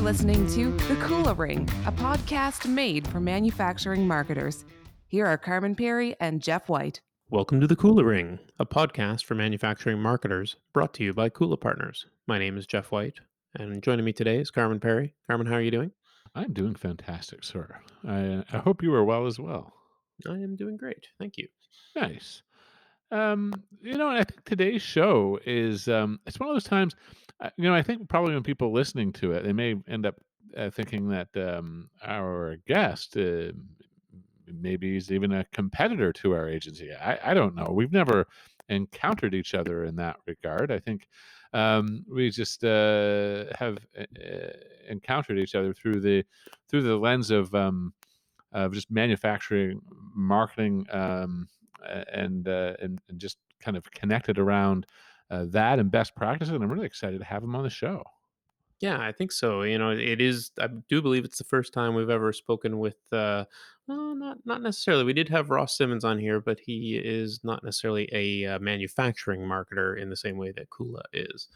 You're listening to The Kula Ring, a podcast made for manufacturing marketers. Here are Carman Pirie and Jeff White. Welcome to the Kula Ring, a podcast for manufacturing marketers brought to you by Kula Partners. My name is Jeff White, and joining me today is Carman Pirie. Carman, how are you doing? I'm doing fantastic, sir. I, I hope you are well as well. I am doing great. Thank you. Nice. Um, you know, I think today's show is um, it's one of those times. Uh, you know, I think probably when people listening to it, they may end up uh, thinking that um, our guest uh, maybe he's even a competitor to our agency. I, I don't know. We've never encountered each other in that regard. I think um, we just uh, have uh, encountered each other through the through the lens of um, of just manufacturing, marketing, um, and, uh, and and just kind of connected around uh, that and best practices. And I'm really excited to have him on the show. Yeah, I think so. You know, it is. I do believe it's the first time we've ever spoken with. Uh, well, not not necessarily. We did have Ross Simmons on here, but he is not necessarily a uh, manufacturing marketer in the same way that Kula is.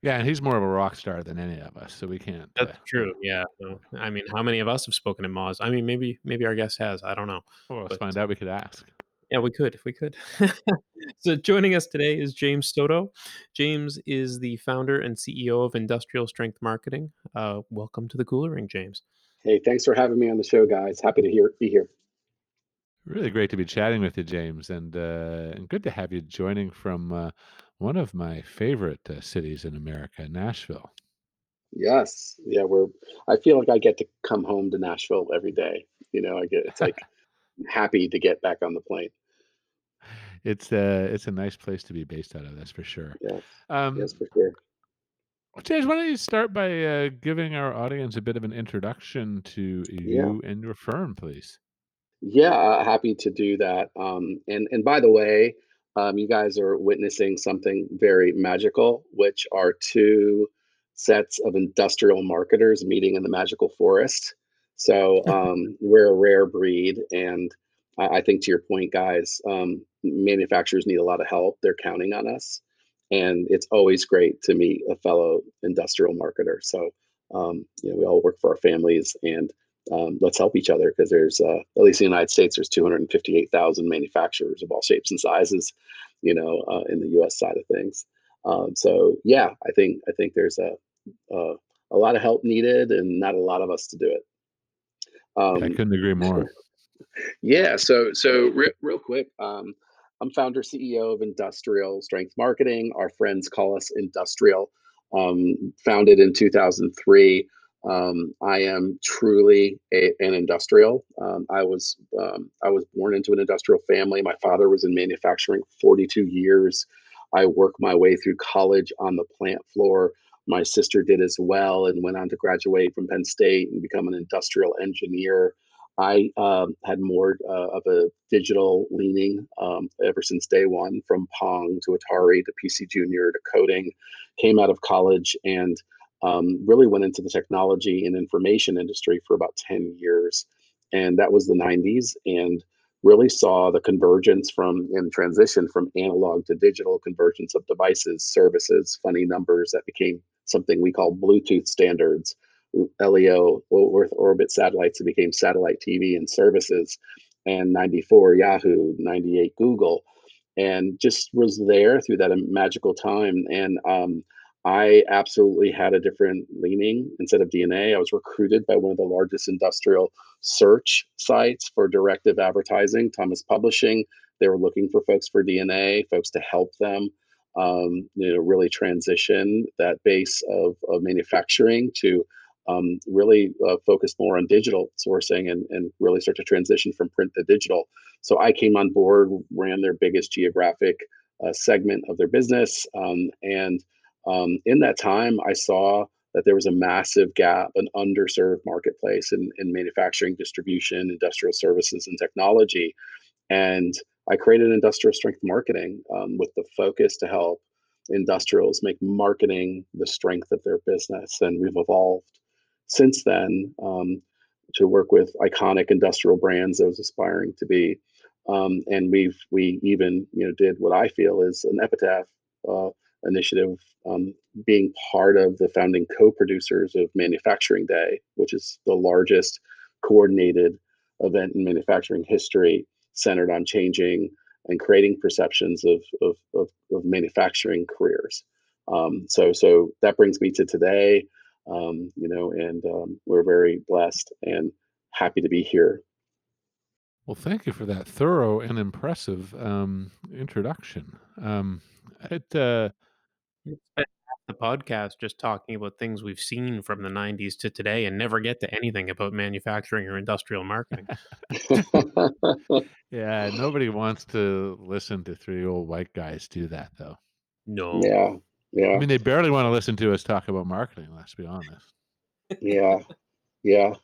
Yeah, and he's more of a rock star than any of us, so we can't. That's uh, true. Yeah. So, I mean, how many of us have spoken in Moz? I mean, maybe maybe our guest has. I don't know. Well, let's but, find out. We could ask. Yeah, we could if we could. so joining us today is James Soto. James is the founder and CEO of Industrial Strength Marketing. Uh, welcome to the Kula Ring, James. Hey, thanks for having me on the show, guys. Happy to hear, be here. Really great to be chatting with you, James, and uh, and good to have you joining from uh, one of my favorite uh, cities in America, Nashville. Yes, yeah, we're. I feel like I get to come home to Nashville every day. You know, I get it's like happy to get back on the plane. It's a uh, it's a nice place to be based out of. That's for sure. Yes, um, yes, for sure. James, why don't you start by uh, giving our audience a bit of an introduction to you yeah. and your firm, please? Yeah, uh, happy to do that. Um, and and by the way, um, you guys are witnessing something very magical, which are two sets of industrial marketers meeting in the magical forest. So um, we're a rare breed, and I, I, think to your point, guys, um, manufacturers need a lot of help. They're counting on us, and it's always great to meet a fellow industrial marketer. So um, you know, we all work for our families, and um, let's help each other because there's uh, at least in the United States, there's 258,000 manufacturers of all shapes and sizes, you know, uh, in the U.S. side of things. Um, so yeah, I think I think there's a, a a lot of help needed, and not a lot of us to do it. Um, I couldn't agree more. Yeah. So, so re- real quick, um, I'm founder CEO of Industrial Strength Marketing. Our friends call us Industrial. Um, founded in 2003. Um, I am truly a, an industrial. Um, I was um, I was born into an industrial family. My father was in manufacturing 42 years. I worked my way through college on the plant floor. My sister did as well and went on to graduate from Penn State and become an industrial engineer. I um, had more uh, of a digital leaning um, ever since day one, from Pong to Atari to PC Junior to coding. Came out of college and um, really went into the technology and information industry for about 10 years. And that was the 90s. And really saw the convergence from and transition from analog to digital convergence of devices, services, funny numbers that became something we call Bluetooth standards, LEO, Earth orbit satellites it became satellite TV and services, and 94 Yahoo, 98 Google, and just was there through that magical time. And um, I absolutely had a different leaning. Instead of DNA, I was recruited by one of the largest industrial search sites for directive advertising, Thomas Publishing. They were looking for folks for DNA, folks to help them, um, you know, really transition that base of, of manufacturing to um, really uh, focus more on digital sourcing and, and really start to transition from print to digital. So I came on board, ran their biggest geographic uh, segment of their business, um, and um, in that time, I saw that there was a massive gap, an underserved marketplace in, in manufacturing, distribution, industrial services, and technology. And I created industrial strength marketing um, with the focus to help industrials make marketing the strength of their business. And we've evolved since then um, to work with iconic industrial brands I was aspiring to be. Um, and we've we even you know did what I feel is an epitaph uh, initiative, um, being part of the founding co-producers of Manufacturing Day, which is the largest coordinated event in manufacturing history, centered on changing and creating perceptions of of, of, of manufacturing careers. Um, so so that brings me to today, um, you know, and um, we're very blessed and happy to be here. Well, thank you for that thorough and impressive um, introduction. Um, it uh, We spend half the podcast just talking about things we've seen from the 90s to today and never get to anything about manufacturing or industrial marketing. yeah, nobody wants to listen to three old white guys do that, though. No. yeah, I mean, they barely want to listen to us talk about marketing. Let's be honest. yeah, yeah.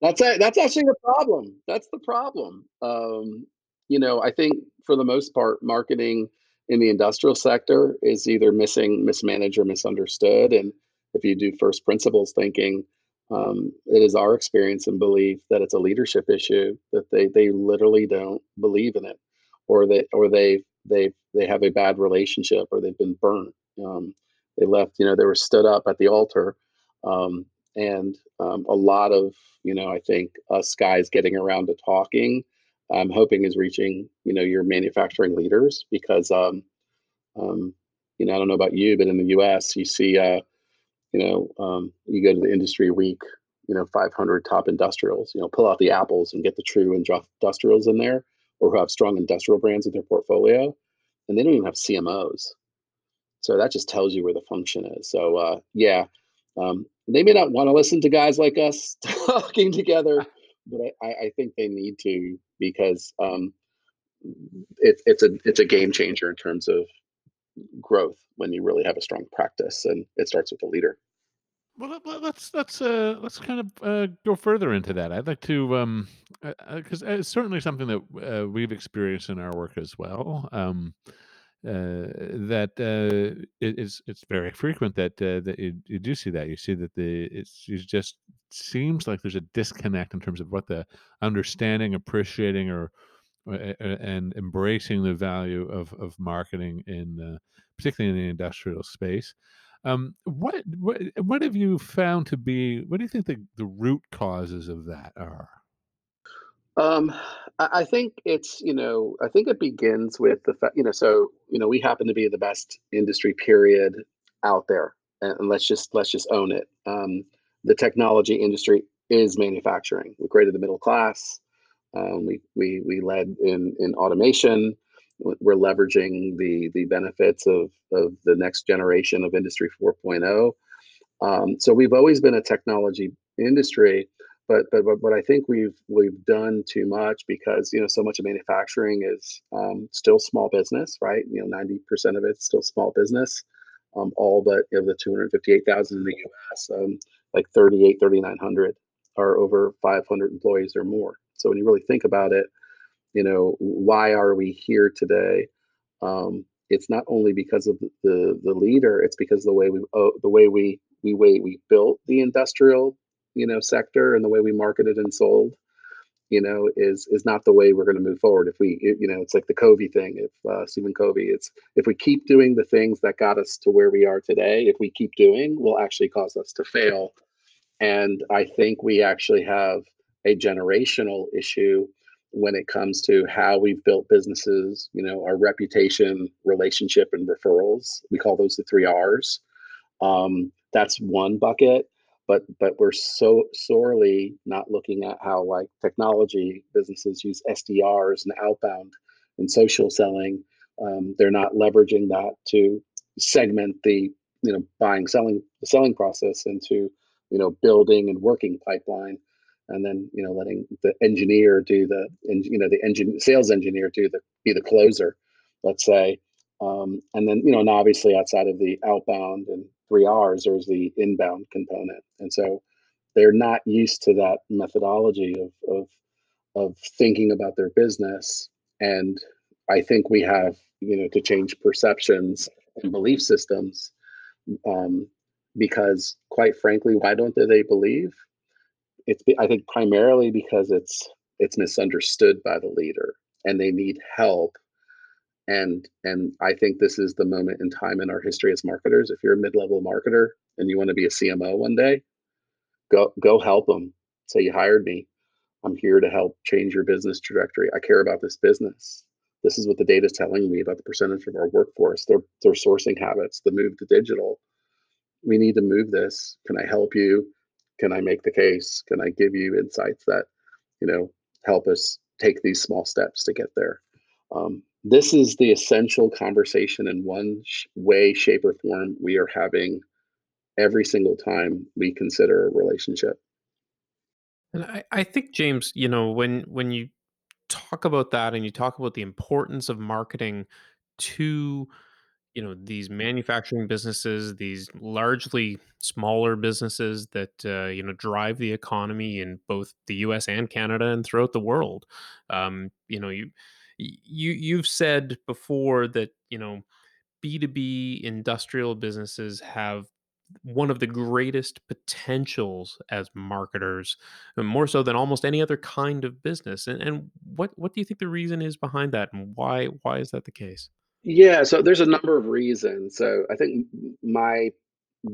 That's a, that's actually the problem. That's the problem. Um, you know, I think for the most part, marketing in the industrial sector is either missing, mismanaged, or misunderstood. And if you do first principles thinking, um, it is our experience and belief that it's a leadership issue that they they literally don't believe in it, or that or they they they have a bad relationship, or they've been burnt. Um, they left, you know, they were stood up at the altar, um, and um, a lot of you know, I think us guys getting around to talking, I'm hoping is reaching you know your manufacturing leaders because um, um, you know I don't know about you, but in the U.S. you see uh, you know, um, you go to the industry week, you know, 500 top industrials, you know, pull out the apples and get the true industrials in there or who have strong industrial brands in their portfolio. And they don't even have CMOs. So that just tells you where the function is. So, uh, yeah, um, they may not want to listen to guys like us talking together, but I, I think they need to because um, it, it's a it's a game changer in terms of growth when you really have a strong practice, and it starts with the leader. Well, let, let- let's let's uh, let's kind of uh, go further into that. I'd like to, um, because uh, uh, it's certainly something that uh, we've experienced in our work as well. Um, uh, that uh, it, it's it's very frequent that uh, that you, you do see that you see that the it's it just seems like there's a disconnect in terms of what the understanding, appreciating, or uh, uh, and embracing the value of of marketing in uh, particularly in the industrial space. Um, what what what have you found to be? What do you think the the root causes of that are? Um, I, I think it's you know I think it begins with the fact you know so you know we happen to be the best industry period out there, and, let's just let's just own it. Um, the technology industry is manufacturing. We created the middle class. Um, we we we led in in automation. We're leveraging the the benefits of of the next generation of Industry 4.0. Um, so we've always been a technology industry, but but but, I think we've we've done too much because you know so much of manufacturing is um, still small business, right? You know, ninety percent of it's still small business. Um, all but of the 258,000 in the U.S., um, like 38, 3,900 are over 500 employees or more. So when you really think about it, you know, why are we here today? Um, it's not only because of the the leader; it's because the way we oh, the way we we way we built the industrial you know sector and the way we marketed and sold you know is is not the way we're going to move forward if we you know it's like the covey thing if uh, stephen covey it's if we keep doing the things that got us to where we are today if we keep doing will actually cause us to fail and i think we actually have a generational issue when it comes to how we've built businesses you know our reputation relationship and referrals. We call those the three r's. Um, that's one bucket but but we're so sorely not looking at how like technology businesses use SDRs and outbound and social selling. Um, they're not leveraging that to segment the you know buying selling the selling process into you know building and working pipeline and then you know letting the engineer do the and you know the engine sales engineer do the be the closer let's say um, and then you know and obviously outside of the outbound and three R's, there's the inbound component. And so they're not used to that methodology of, of, of thinking about their business. And I think we have, you know, to change perceptions and belief systems. Um, because quite frankly, why don't they believe? It's I think primarily because it's it's misunderstood by the leader and they need help and and I think this is the moment in time in our history as marketers. If you're a mid-level marketer and you want to be a CMO one day, go go help them. Say you hired me. I'm here to help change your business trajectory. I care about this business. This is what the data is telling me about the percentage of our workforce, their their sourcing habits, the move to digital. We need to move this. Can I help you? Can I make the case? Can I give you insights that, you know, help us take these small steps to get there? Um, this is the essential conversation in one sh- way, shape, or form we are having every single time we consider a relationship. And I, I think James, you know, when when you talk about that and you talk about the importance of marketing to you know these manufacturing businesses these largely smaller businesses that uh, you know drive the economy in both the us and canada and throughout the world um, you know you you you've said before that you know b2b industrial businesses have one of the greatest potentials as marketers, uh, more so than almost any other kind of business. And, and what what do you think the reason is behind that, and why why is that the case? Yeah, so there's a number of reasons. So I think my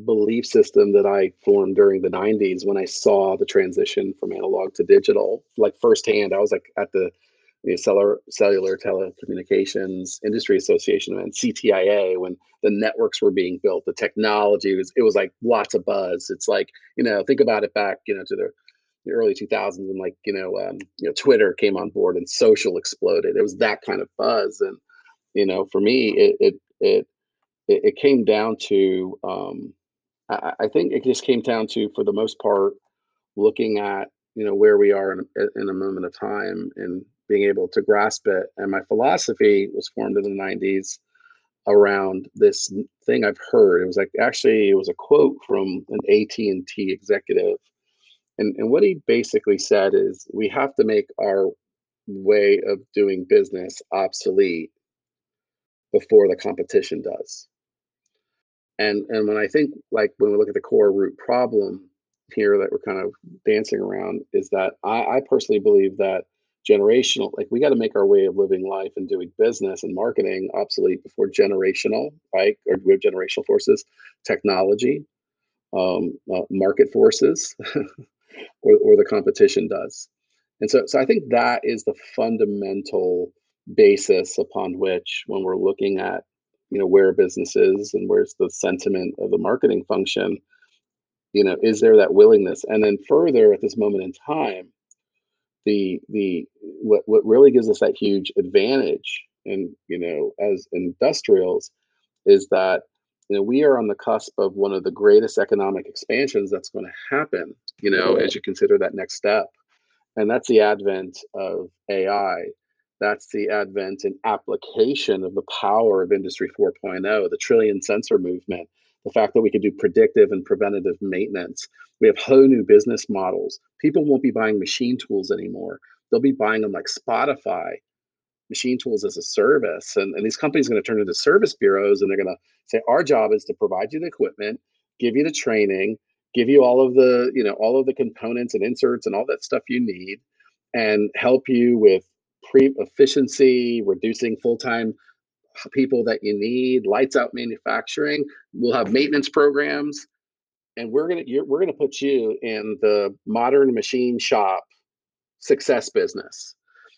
belief system that I formed during the 90s when I saw the transition from analog to digital, like firsthand, I was like at the cellular, cellular telecommunications industry association and CTIA when the networks were being built, the technology was it was like lots of buzz. It's like you know think about it back you know to the, the early 2000s and like you know um, you know Twitter came on board and social exploded. It was that kind of buzz, and you know for me it it it it, came down to um, I, I think it just came down to for the most part looking at you know where we are in, in a moment of time and being able to grasp it. And my philosophy was formed in the 90s around this thing I've heard. It was like actually it was a quote from an AT&T executive. And, and what he basically said is we have to make our way of doing business obsolete before the competition does. And and when I think like when we look at the core root problem here that we're kind of dancing around is that I, I personally believe that generational like we got to make our way of living life and doing business and marketing obsolete before generational right or we have generational forces technology um, uh, market forces or, or the competition does and so so i think that is the fundamental basis upon which when we're looking at you know where business is and where's the sentiment of the marketing function you know is there that willingness? And then further at this moment in time the the what what really gives us that huge advantage and you know as industrials is that you know we are on the cusp of one of the greatest economic expansions that's going to happen you know as you consider that next step. And that's the advent of ai that's the advent and application of the power of industry 4.0 the trillion sensor movement the fact that we can do predictive and preventative maintenance. We have whole new business models. People won't be buying machine tools anymore. They'll be buying them like Spotify, machine tools as a service. And, and these companies are going to turn into service bureaus and they're going to say, our job is to provide you the equipment, give you the training, give you all of the, you know, all of the components and inserts and all that stuff you need, and help you with pre efficiency, reducing full-time people that you need, lights out manufacturing. We'll have maintenance programs, and we're gonna we're gonna put you in the modern machine shop success business.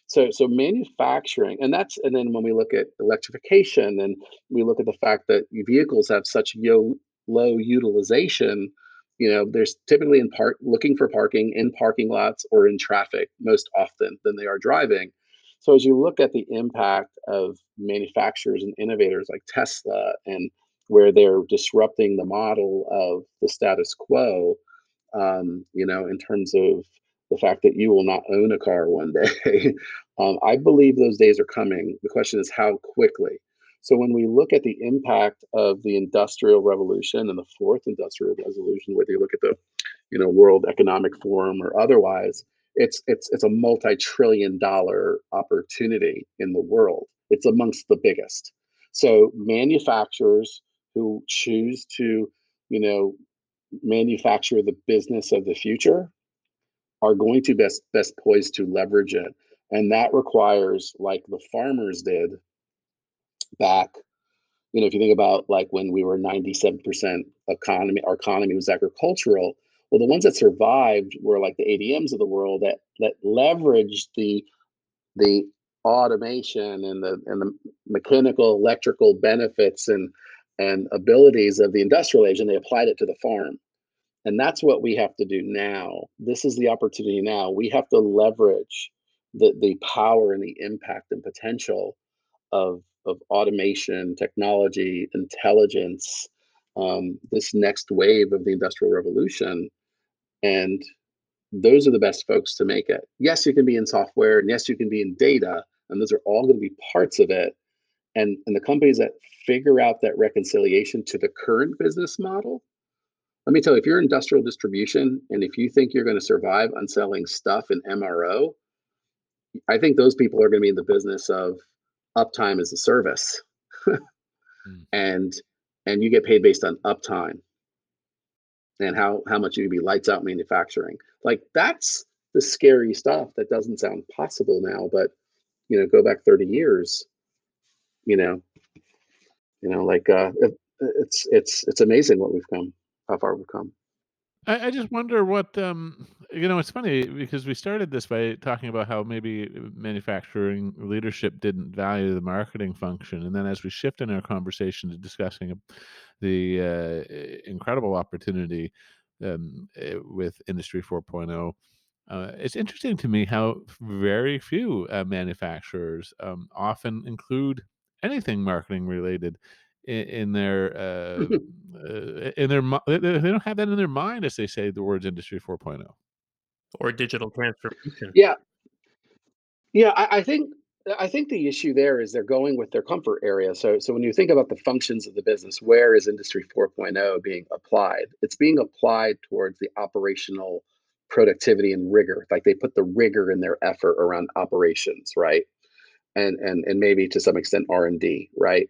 So so manufacturing, and that's and then when we look at electrification, and we look at the fact that vehicles have such yo, low utilization. You know, there's typically in part looking for parking in parking lots or in traffic most often than they are driving. So as you look at the impact of manufacturers and innovators like Tesla and where they're disrupting the model of the status quo, um, you know, in terms of the fact that you will not own a car one day. um, I believe those days are coming. The question is how quickly. So when we look at the impact of the industrial revolution and the fourth industrial revolution, whether you look at the, you know, World Economic Forum or otherwise, it's it's it's a multi-trillion dollar opportunity in the world. It's amongst the biggest. So manufacturers who choose to you know manufacture the business of the future are going to best best poised to leverage it. And that requires like the farmers did back you know if you think about like when we were 97% economy our economy was agricultural well the ones that survived were like the adms of the world that that leveraged the the automation and the and the mechanical electrical benefits and and abilities of the industrial age and they applied it to the farm. And that's what we have to do now. This is the opportunity now. We have to leverage the the power and the impact and potential of of automation technology intelligence um, this next wave of the industrial revolution and those are the best folks to make it. Yes you can be in software and yes you can be in data and those are all going to be parts of it and and the companies that figure out that reconciliation to the current business model let me tell you if you're industrial distribution and if you think you're going to survive on selling stuff in mro i think those people are going to be in the business of uptime as a service. Mm. and and you get paid based on uptime and how how much you can be lights out manufacturing. Like that's the scary stuff that doesn't sound possible now but you know go back 30 years you know you know like uh it, it's it's it's amazing what we've come how far we've come I, I just wonder what um you know it's funny because we started this by talking about how maybe manufacturing leadership didn't value the marketing function. And then as we shift in our conversation to discussing the uh, incredible opportunity um, with industry 4.0 uh, it's interesting to me how very few uh, manufacturers um, often include anything marketing related in, in their uh, uh, in their they, don't have that in their mind as they say the words industry 4.0 or digital transformation. Yeah, yeah. I, I think I think the issue there is they're going with their comfort area. So so when you think about the functions of the business, where is industry 4.0 being applied? It's being applied towards the operational productivity and rigor. Like they put the rigor in their effort around operations, right? And and and maybe to some extent R and D, right?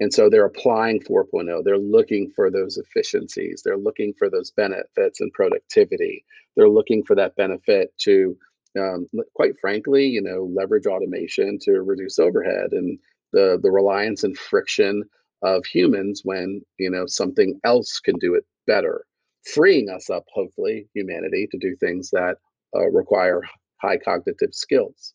And so they're applying 4.0. They're looking for those efficiencies. They're looking for those benefits and productivity. They're looking for that benefit to, um, quite frankly, you know, leverage automation to reduce overhead and the the reliance and friction of humans when you know something else can do it better, freeing us up, hopefully, humanity to do things that uh, require high cognitive skills.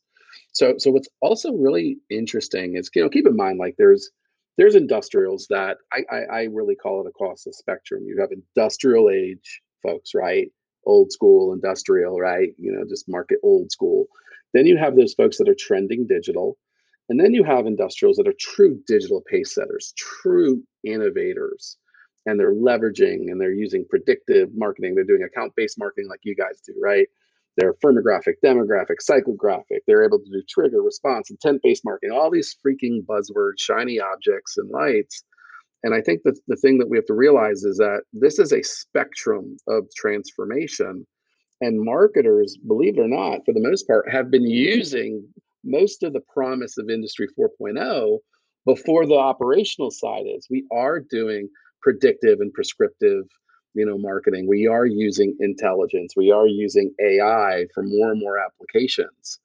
So, so what's also really interesting is, you know, keep in mind, like there's there's industrials that I, I, I really call it across the spectrum. You have industrial age folks, right? Old school industrial, right? You know, just market old school. Then you have those folks that are trending digital. And then you have industrials that are true digital pace setters, true innovators. And they're leveraging and they're using predictive marketing. They're doing account based marketing like you guys do, right? They're firmographic, demographic, psychographic. They're able to do trigger, response, intent based marketing, all these freaking buzzwords, shiny objects, and lights. And I think that the thing that we have to realize is that this is a spectrum of transformation. And marketers, believe it or not, for the most part, have been using most of the promise of Industry 4.0 before the operational side is. We are doing predictive and prescriptive you know marketing. We are using intelligence. We are using ai for more and more applications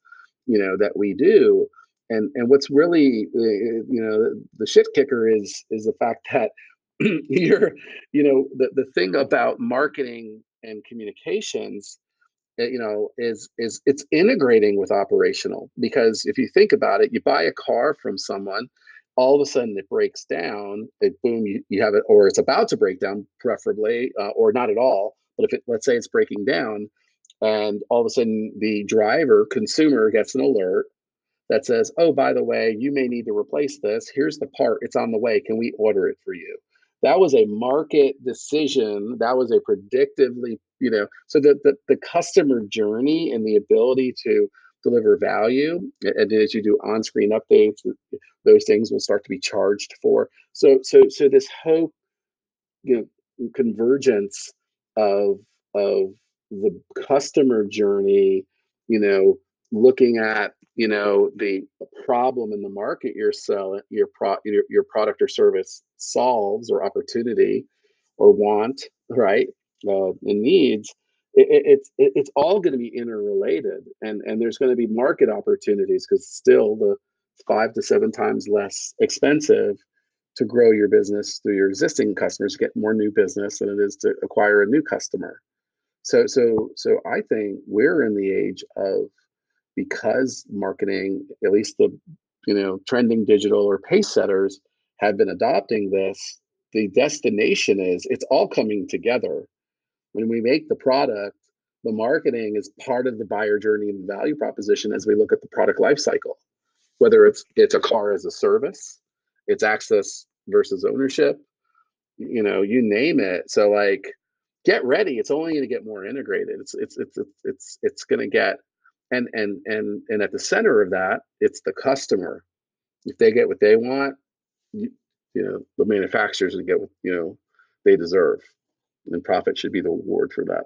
you know that we do. And and what's really uh, you know the shit kicker is is the fact that you're you know the, the thing about marketing and communications eh, you know is is it's integrating with operational. Because if you think about it you buy a car from someone all of a sudden it breaks down it boom you, you have it or it's about to break down preferably uh, or not at all but if it let's say it's breaking down and all of a sudden the driver consumer gets an alert that says oh by the way you may need to replace this. Here's the part it's on the way. Can we order it for you? That was a market decision. That was a predictively you know so the, the, the customer journey and the ability to deliver value. And as you do on-screen updates, those things will start to be charged for. So so so this whole you know convergence of of the customer journey, you know, looking at you know the problem in the market you're selling your pro your, your product or service solves or opportunity or want right uh, and needs it, it's it, it's all going to be interrelated and and there's going to be market opportunities because still the five to seven times less expensive to grow your business through your existing customers, to get more new business than it is to acquire a new customer. So so so I think we're in the age of because marketing, at least the you know trending digital or pace setters have been adopting this, the destination is it's all coming together. When we make the product, the marketing is part of the buyer journey and the value proposition as we look at the product lifecycle. Whether it's it's a car as a service, it's access versus ownership, you know, you name it. So like get ready. It's only going to get more integrated. It's it's it's it's it's, it's going to get and and and and at the center of that, it's the customer. If they get what they want, you, you know, the manufacturers will get what you know they deserve, and profit should be the reward for that.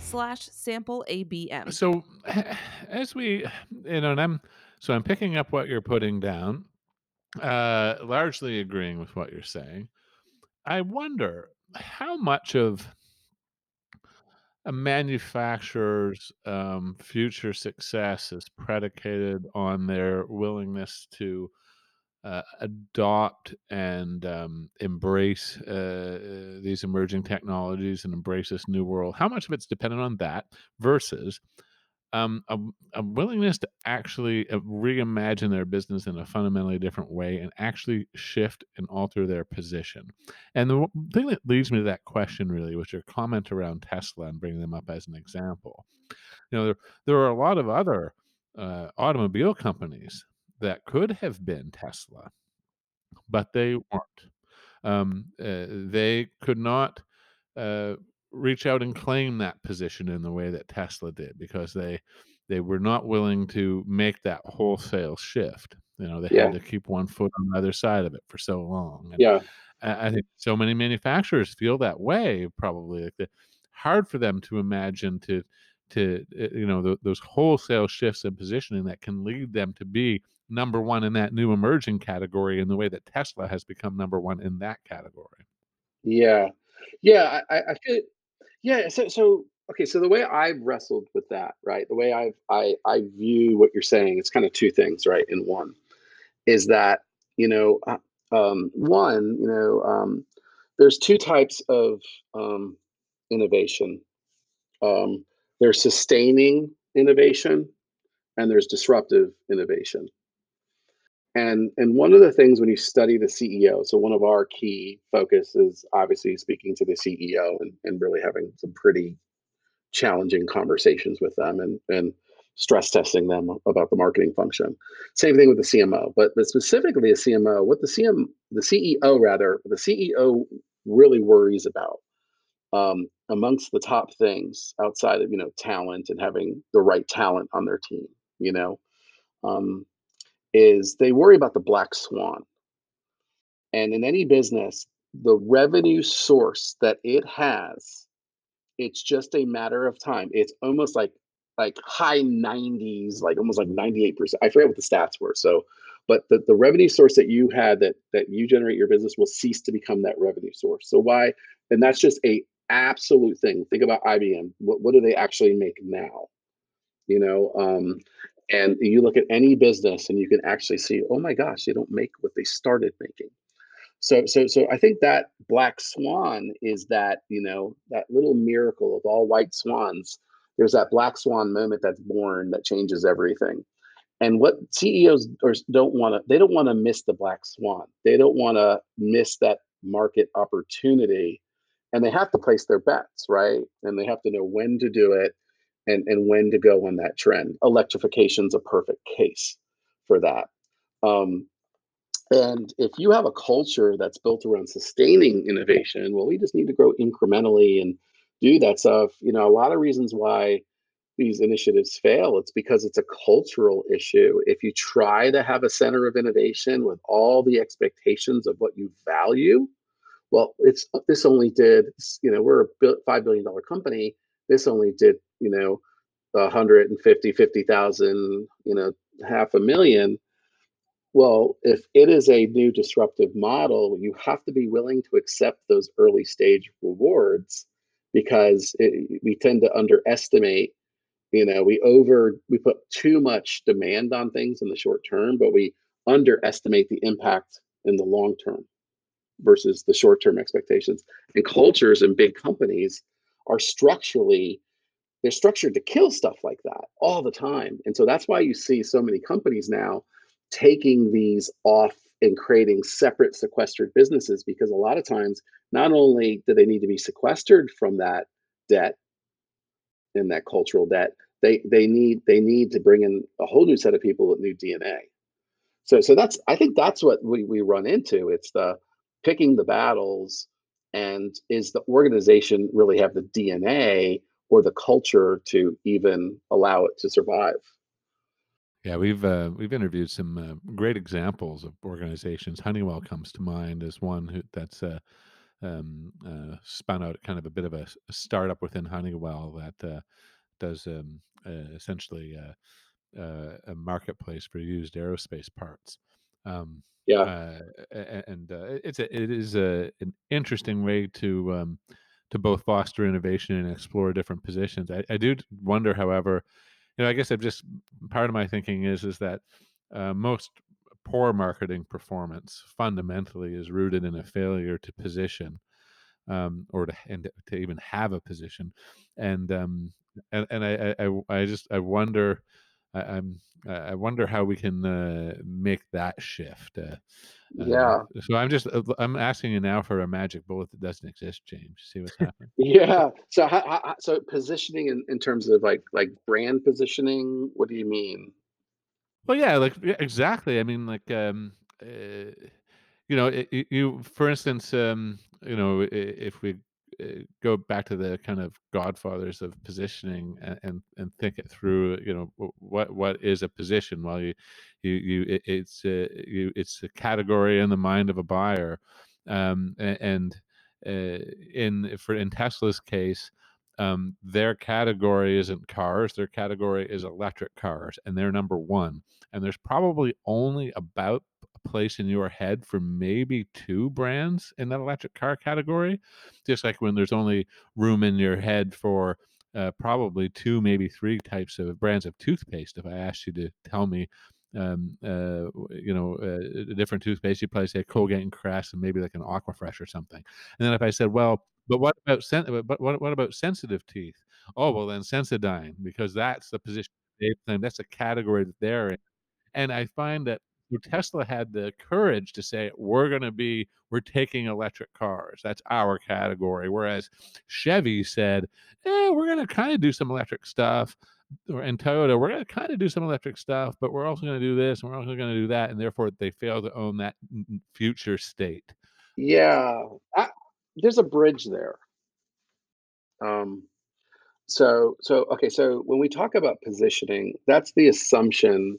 slash sample ABM. So as we, you know, and I'm so I'm picking up what you're putting down, uh, largely agreeing with what you're saying. I wonder how much of a manufacturer's um, future success is predicated on their willingness to uh, adopt and um, embrace uh, these emerging technologies and embrace this new world. How much of it's dependent on that versus um, a, a willingness to actually uh, reimagine their business in a fundamentally different way and actually shift and alter their position. And the thing that leads me to that question really was your comment around Tesla and bringing them up as an example. You know, there, there are a lot of other uh, automobile companies that could have been Tesla, but they weren't. Um, uh, they could not uh, reach out and claim that position in the way that Tesla did because they they were not willing to make that wholesale shift. You know, they Yeah, had to keep one foot on the other side of it for so long. And yeah, I, think so many manufacturers feel that way. Probably like the, hard for them to imagine to to uh, you know th- those wholesale shifts in positioning that can lead them to be number one in that new emerging category in the way that Tesla has become number one in that category. yeah, yeah. I, I feel yeah. So so okay. So the way I've wrestled with that, right? The way I've I I view what you're saying, it's kind of two things, right? In one is that you know uh, um, one you know um, there's two types of um, innovation. Um, there's sustaining innovation and there's disruptive innovation. And and one of the things when you study the CEO, so one of our key focus is obviously speaking to the CEO and, and really having some pretty challenging conversations with them and and stress testing them about the marketing function. Same thing with the CMO, but, but specifically the CMO, what the CM the CEO rather, the CEO really worries about um, amongst the top things outside of you know talent and having the right talent on their team, you know, um, is they worry about the black swan. And in any business, the revenue source that it has, it's just a matter of time. It's almost like like high 90s, like almost like 98%. I forget what the stats were. So, but the, the revenue source that you had that that you generate your business will cease to become that revenue source. So why? And that's just a absolute thing. Think about IBM. What, what do they actually make now? You know, um, and you look at any business and you can actually see, oh my gosh, they don't make what they started making. So, so, so I think that black swan is that you know that little miracle of all white swans. There's that black swan moment that's born that changes everything. And what CEOs don't want to, they don't want to miss the black swan. They don't want to miss that market opportunity, and they have to place their bets right. And they have to know when to do it and and when to go on that trend. Electrification's a perfect case for that. Um, and if you have a culture that's built around sustaining innovation, well, we just need to grow incrementally and do that stuff. You know, a lot of reasons why, these initiatives fail, it's because it's a cultural issue. If you try to have a center of innovation with all the expectations of what you value, well, it's this only did, you know, we're a five billion dollar company. This only did, you know, 150, 50,000, you know, half a million. Well, if it is a new disruptive model, you have to be willing to accept those early stage rewards because it, we tend to underestimate you know we over we put too much demand on things in the short term but we underestimate the impact in the long term versus the short term expectations and cultures in big companies are structurally they're structured to kill stuff like that all the time and so that's why you see so many companies now taking these off and creating separate sequestered businesses because a lot of times not only do they need to be sequestered from that debt and that cultural debt they they need they need to bring in a whole new set of people with new dna so so that's i think that's what we, we run into. It's the picking the battles and is the organization really have the dna or the culture to even allow it to survive yeah, we've uh, we've interviewed some uh, great examples of organizations. Honeywell comes to mind as one who that's uh, um, uh, spun out kind of a bit of a, startup within Honeywell that uh, does um, uh, essentially uh, a marketplace for used aerospace parts. Um, yeah, uh, and uh, it's a, it is a, an interesting way to um, to both foster innovation and explore different positions. I, I do wonder, however, you know, I guess I've just part of my thinking is is that uh, most poor marketing performance fundamentally is rooted in a failure to position um, or to and to even have a position, and um, and and I I, I just I wonder. I, am I wonder how we can uh, make that shift. Uh, uh yeah. Uh, so I'm just uh, I'm asking you now for a magic bullet that doesn't exist, James. See what's happening. yeah. So how, how, so positioning in, in terms of like like brand positioning. What do you mean? Well, yeah, like yeah, exactly. I mean, like um, uh, you know, it, you for instance, um, you know, if we go back to the kind of godfathers of positioning and, and, and think it through you know what what is a position? Well you you, you it, it's a, you it's a category in the mind of a buyer um, and uh, in for in tesla's case um, their category isn't cars their category is electric cars and they're number one and there's probably only about place in your head for maybe two brands in that electric car category. Just like when there's only room in your head for uh, probably two, maybe three types of brands of toothpaste. If I asked you to tell me, um, uh, you know, uh, a different toothpaste, you'd probably say Colgate and Crest, and maybe like an Aquafresh or something. And then if I said, well, but what about sen- but what, what about sensitive teeth? Oh well, then Sensodyne because that's the position they claim. That's a category that they're in. And I find that Tesla had the courage to say, we're going to be, we're taking electric cars. That's our category. Whereas Chevy said, eh, we're going to kind of do some electric stuff. And Toyota, we're going to kind of do some electric stuff, but we're also going to do this and we're also going to do that. And therefore, they fail to own that future state. Yeah. I, there's a bridge there. Um, so, so, okay. So when we talk about positioning, that's the assumption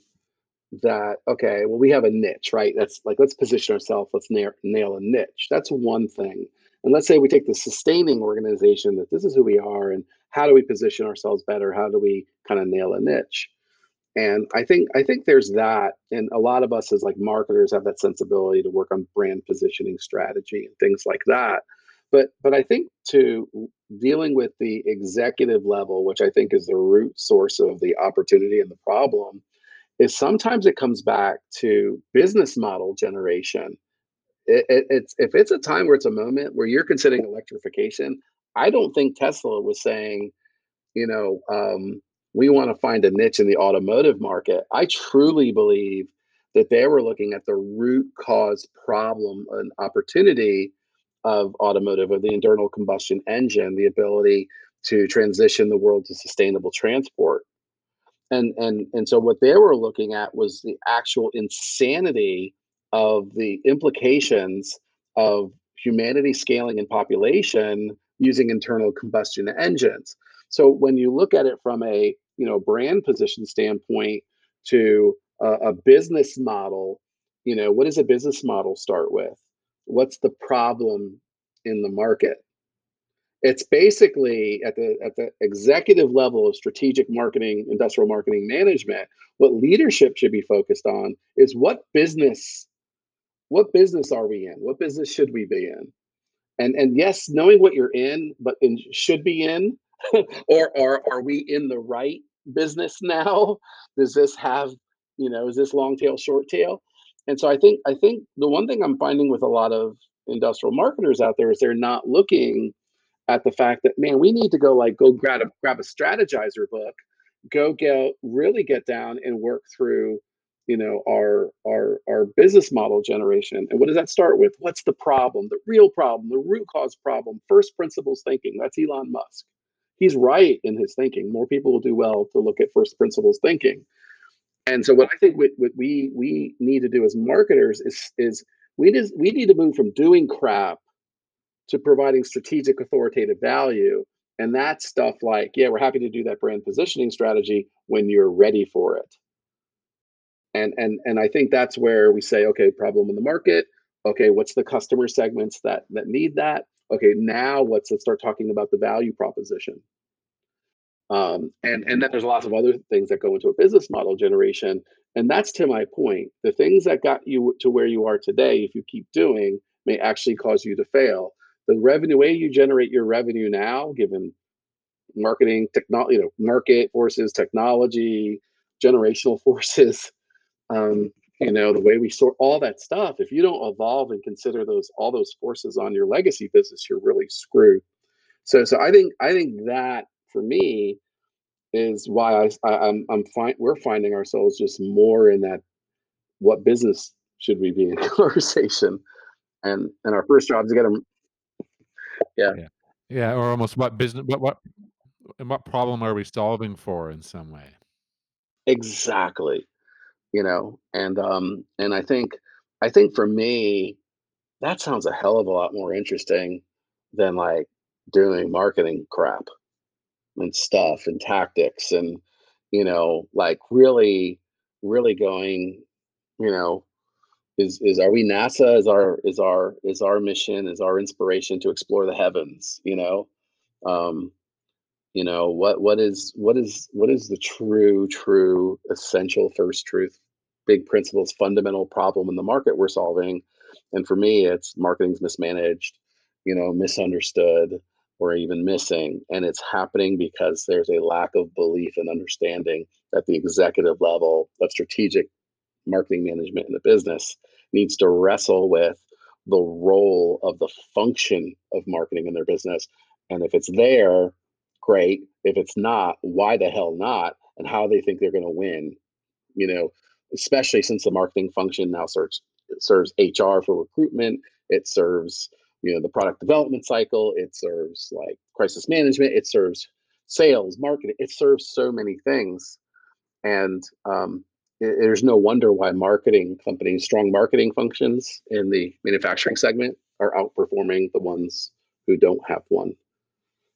that okay well we have a niche right? That's like let's position ourselves let's nail, nail a niche. That's one thing. And let's say we take the sustaining organization that this is who we are and how do we position ourselves better? How do we kind of nail a niche? And i think i think there's that and a lot of us as like marketers have that sensibility to work on brand positioning strategy and things like that. But but i think to dealing with the executive level which i think is the root source of the opportunity and the problem is sometimes it comes back to business model generation. It, it, it's if it's a time where it's a moment where you're considering electrification, I don't think Tesla was saying, you know, um, we want to find a niche in the automotive market. I truly believe that they were looking at the root cause problem and opportunity of automotive, of the internal combustion engine, the ability to transition the world to sustainable transport and and and so what they were looking at was the actual insanity of the implications of humanity scaling in population using internal combustion engines. So when you look at it from a you know brand position standpoint to a, a business model you know what does a business model start with? What's the problem in the market it's basically at the at the executive level of strategic marketing industrial marketing management what leadership should be focused on is what business what business are we in? What business should we be in? And and yes knowing what you're in but in should be in or are are we in the right business now? Does this have you know is this long tail short tail? And so i think i think the one thing i'm finding with a lot of industrial marketers out there is they're not looking at the fact that man we need to go like go grab a grab a Strategyzer book go get really get down and work through you know our our our business model generation. And what does that start with? What's the problem? The real problem the root cause problem first principles thinking. That's elon musk. He's right in his thinking. More people will do well to look at first principles thinking. And so what i think what, what we we need to do as marketers is is we just we need to move from doing crap to providing strategic authoritative value and that's stuff like yeah we're happy to do that brand positioning strategy when you're ready for it. And and and i think that's where we say okay problem in the market. Okay what's the customer segments that that need that? Okay now let's, let's start talking about the value proposition. Um, and and then there's lots of other things that go into a business model generation and that's to my point. The things that got you to where you are today if you keep doing may actually cause you to fail the revenue way you generate your revenue now given marketing technology you know market forces technology generational forces um, you know the way we sort all that stuff if you don't evolve and consider those all those forces on your legacy business you're really screwed. So so i think i think that for me is why I, I am I'm, I'm fine we're finding ourselves just more in that what business should we be in conversation? And and our first job is to get them yeah Yeah. Yeah, or almost what business what what and what problem are we solving for in some way? exactly you know and um and i think i think for me that sounds a hell of a lot more interesting than like doing marketing crap and stuff and tactics and you know like really really going you know is is are we nasa is our is our is our mission is our inspiration to explore the heavens you know? Um you know what what is what is what is the true true essential first truth big principles fundamental problem in the market we're solving? And for me it's marketing's mismanaged you know misunderstood or even missing. And it's happening because there's a lack of belief and understanding at the executive level of strategic marketing management in the business needs to wrestle with the role of the function of marketing in their business and if it's there great. If it's not, why the hell not? And how they think they're going to win. You know, especially since the marketing function now serves serves HR for recruitment. It serves you know the product development cycle. It serves like crisis management. It serves sales, marketing. It serves so many things, and um, there's no wonder why marketing companies, strong marketing functions in the manufacturing segment, are outperforming the ones who don't have one.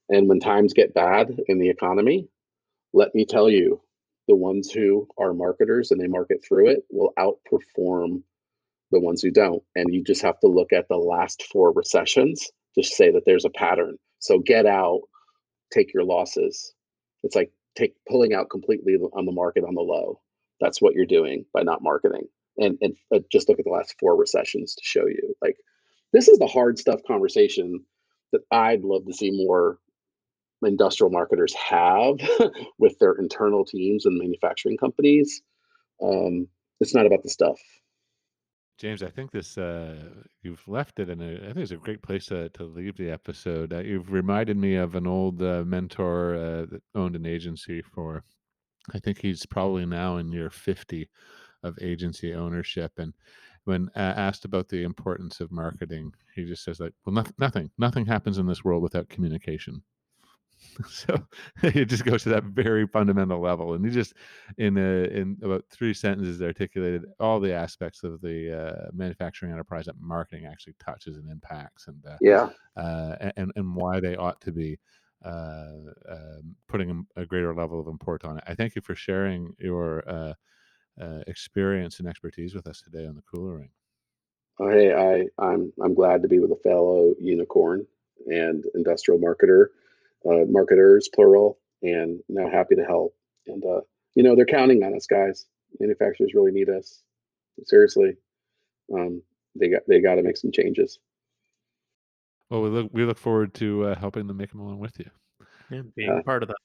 And when times get bad in the economy, let me tell you, the ones who are marketers and they market through it will outperform the ones who don't. And you just have to look at the last four recessions to say that there's a pattern. So get out, take your losses. It's like take pulling out completely on the market on the low. That's what you're doing by not marketing. And and uh, just look at the last four recessions to show you. Like this is the hard stuff conversation that I'd love to see more industrial marketers have with their internal teams and manufacturing companies. Um, it's not about the stuff. James, I think this uh, you've left it and I think it's a great place to, to leave the episode. Uh, you've reminded me of an old uh, mentor uh, that owned an agency for. I think he's probably now in year fifty of agency ownership, and when uh, asked about the importance of marketing, he just says like, "Well, nothing, nothing, nothing happens in this world without communication." so it just goes to that very fundamental level and he just in a, in about three sentences articulated all the aspects of the uh, manufacturing enterprise that marketing actually touches and impacts and uh, Yeah. uh, and and why they ought to be putting a, greater level of import on it. I thank you for sharing your uh, uh, experience and expertise with us today on the Kula Ring. Oh, hey, I, I'm I'm glad to be with a fellow unicorn and industrial marketer, uh, marketers plural, and now happy to help. And uh, you know they're counting on us, guys. Manufacturers really need us. Seriously, um, they got they got to make some changes. Well, we look we look forward to uh, helping them make them along with you. Yeah, being Yeah. part of that.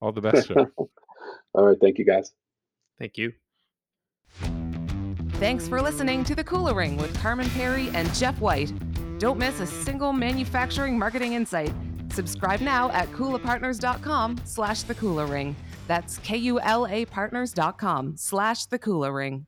All the best, sir. All right, thank you, guys. Thank you. Thanks for listening to The Kula Ring with Carman Pirie and Jeff White. Don't miss a single manufacturing marketing insight. Subscribe now at kulapartners.com slash the Kula Ring. That's K-U-L-A partners.com slash the Kula Ring.